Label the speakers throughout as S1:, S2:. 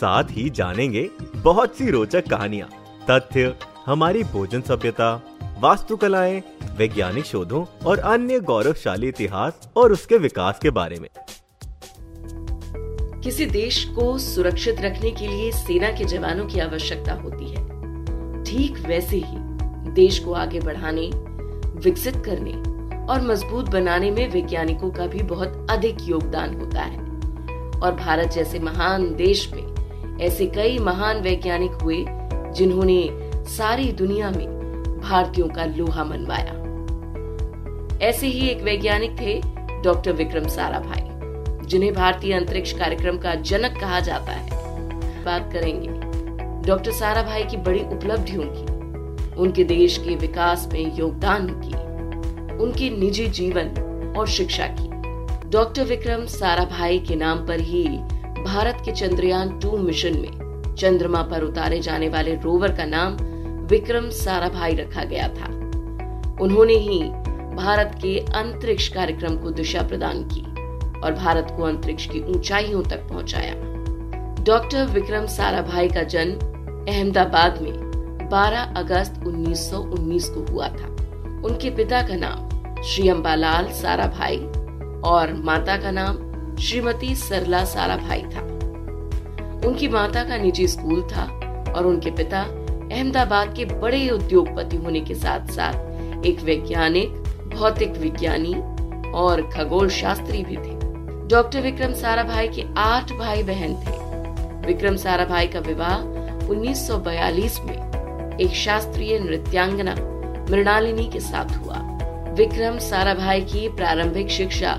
S1: साथ ही जानेंगे बहुत सी रोचक कहानियाँ, तथ्य, हमारी भोजन सभ्यता, वास्तुकलाएँ, वैज्ञानिक शोधों और अन्य गौरवशाली इतिहास और उसके विकास के बारे में।
S2: किसी देश को सुरक्षित रखने के लिए सेना के जवानों की आवश्यकता होती है। ठीक वैसे ही देश को आगे बढ़ाने, विकसित करने और मज़बूत बनाने में वैज्ञानिकों का भी बहुत अधिक योगदान होता है। और भारत जैसे महान देश में ऐसे कई महान वैज्ञानिक हुए, जिन्होंने सारी दुनिया में भारतीयों का लोहा मनवाया। ऐसे ही एक वैज्ञानिक थे, डॉक्टर विक्रम साराभाई, जिन्हें भारतीय अंतरिक्ष कार्यक्रम का जनक कहा जाता है। बात करेंगे, डॉक्टर साराभाई की बड़ी उपलब्धियों की उनके देश के विकास में योगदान की, उनके निजी जीवन और शिक्षा की। डॉक्टर विक्रम साराभाई के नाम पर ही भारत के चंद्रयान टू मिशन में चंद्रमा पर उतारे जाने वाले रोवर का नाम विक्रम साराभाई रखा गया था। उन्होंने ही भारत के अंतरिक्ष कार्यक्रम को दिशा प्रदान की और भारत को अंतरिक्ष की ऊंचाइयों तक पहुँचाया। डॉक्टर विक्रम साराभाई का जन्म अहमदाबाद में 12 अगस्त 1919 को हुआ था। उनके पिता का नाम श्री अम्बालाल साराभाई और माता का नाम श्रीमती सरला सारा भाई था। उनकी माता का निजी स्कूल था और उनके पिता अहमदाबाद के बड़े उद्योगपति होने के साथ साथ एक वैज्ञानिक, भौतिक विज्ञानी और खगोल शास्त्री भी थे। डॉक्टर विक्रम साराभाई के आठ भाई बहन थे। विक्रम साराभाई का विवाह 1942 में एक शास्त्रीय नृत्यांगना मृणालिनी के साथ हुआ। विक्रम साराभाई की प्रारंभिक शिक्षा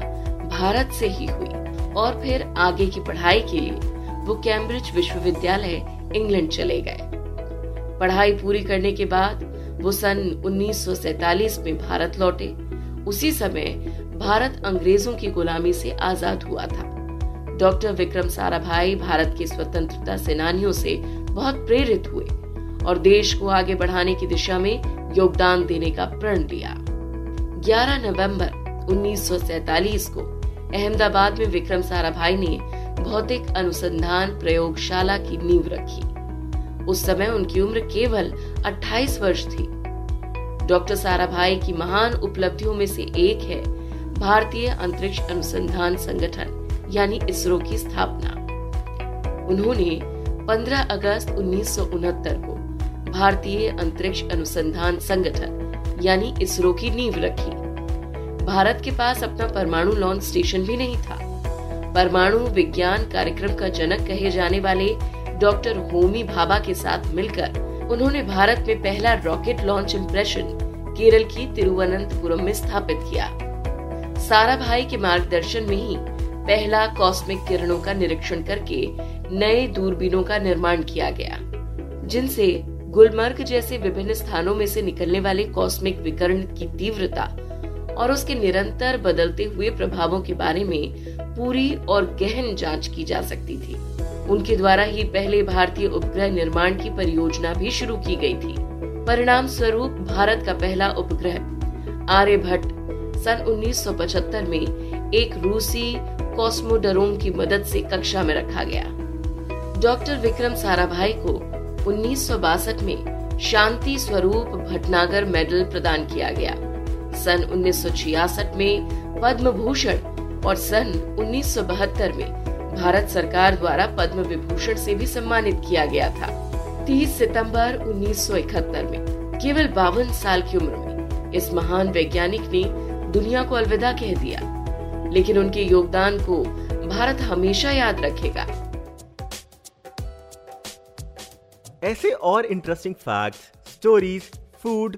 S2: भारत से ही हुई। और फिर आगे की पढ़ाई के लिए वो कैम्ब्रिज विश्वविद्यालय इंग्लैंड चले गए। पढ़ाई पूरी करने के बाद वो सन 1947 में भारत लौटे। उसी समय भारत अंग्रेज़ों की गुलामी से आज़ाद हुआ था। डॉक्टर विक्रम साराभाई भारत के स्वतंत्रता सेनानियों से बहुत प्रेरित हुए और देश को आगे बढ़ाने की दिशा में योगदान देने का प्रण लिया। 11 नवंबर 1947 को अहमदाबाद में विक्रम साराभाई ने भौतिक अनुसंधान प्रयोगशाला की नींव रखी। उस समय उनकी उम्र केवल 28 वर्ष थी। डॉक्टर साराभाई की महान उपलब्धियों में से एक है भारतीय अंतरिक्ष अनुसंधान संगठन, यानी इसरो की स्थापना। उन्होंने 15 अगस्त उन्नीस सौ उनहत्तर को भारतीय अंतरिक्ष अनुसंधान संगठन, यानी इसरो की नींव रखी। भारत के पास अपना परमाणु लॉन्च स्टेशन भी नहीं था। परमाणु विज्ञान कार्यक्रम का जनक कहे जाने वाले डॉक्टर होमी भाभा के साथ मिलकर उन्होंने भारत में पहला रॉकेट लॉन्च इम्प्रेशन केरल की तिरुवनंतपुरम में स्थापित किया। सारा भाई के मार्गदर्शन में ही पहला कॉस्मिक किरणों का निरीक्षण करके नए दूरबीनों का निर्माण किया गया, जिनसे गुलमर्ग जैसे विभिन्न स्थानों में से निकलने वाले कॉस्मिक विकर्ण की तीव्रता और उसके निरंतर बदलते हुए प्रभावों के बारे में पूरी और गहन जाँच की जा सकती थी। उनके द्वारा ही पहले भारतीय उपग्रह निर्माण की परियोजना भी शुरू की गई थी। परिणाम स्वरूप भारत का पहला उपग्रह आर्यभट्ट सन 1975 में एक रूसी कॉस्मोडरोम की मदद से कक्षा में रखा गया। डॉक्टर विक्रम साराभाई को उन्नीस सौ बासठ में शांति स्वरूप भटनागर मेडल प्रदान किया गया। सन 1966 में पद्म भूषण और सन 1972 में भारत सरकार द्वारा पद्म विभूषण से भी सम्मानित किया गया था। 30 सितंबर 1971 में, केवल बावन साल की उम्र में, इस महान वैज्ञानिक ने दुनिया को अलविदा कह दिया। लेकिन उनके योगदान को भारत हमेशा याद रखेगा।
S1: ऐसे और interesting facts stories food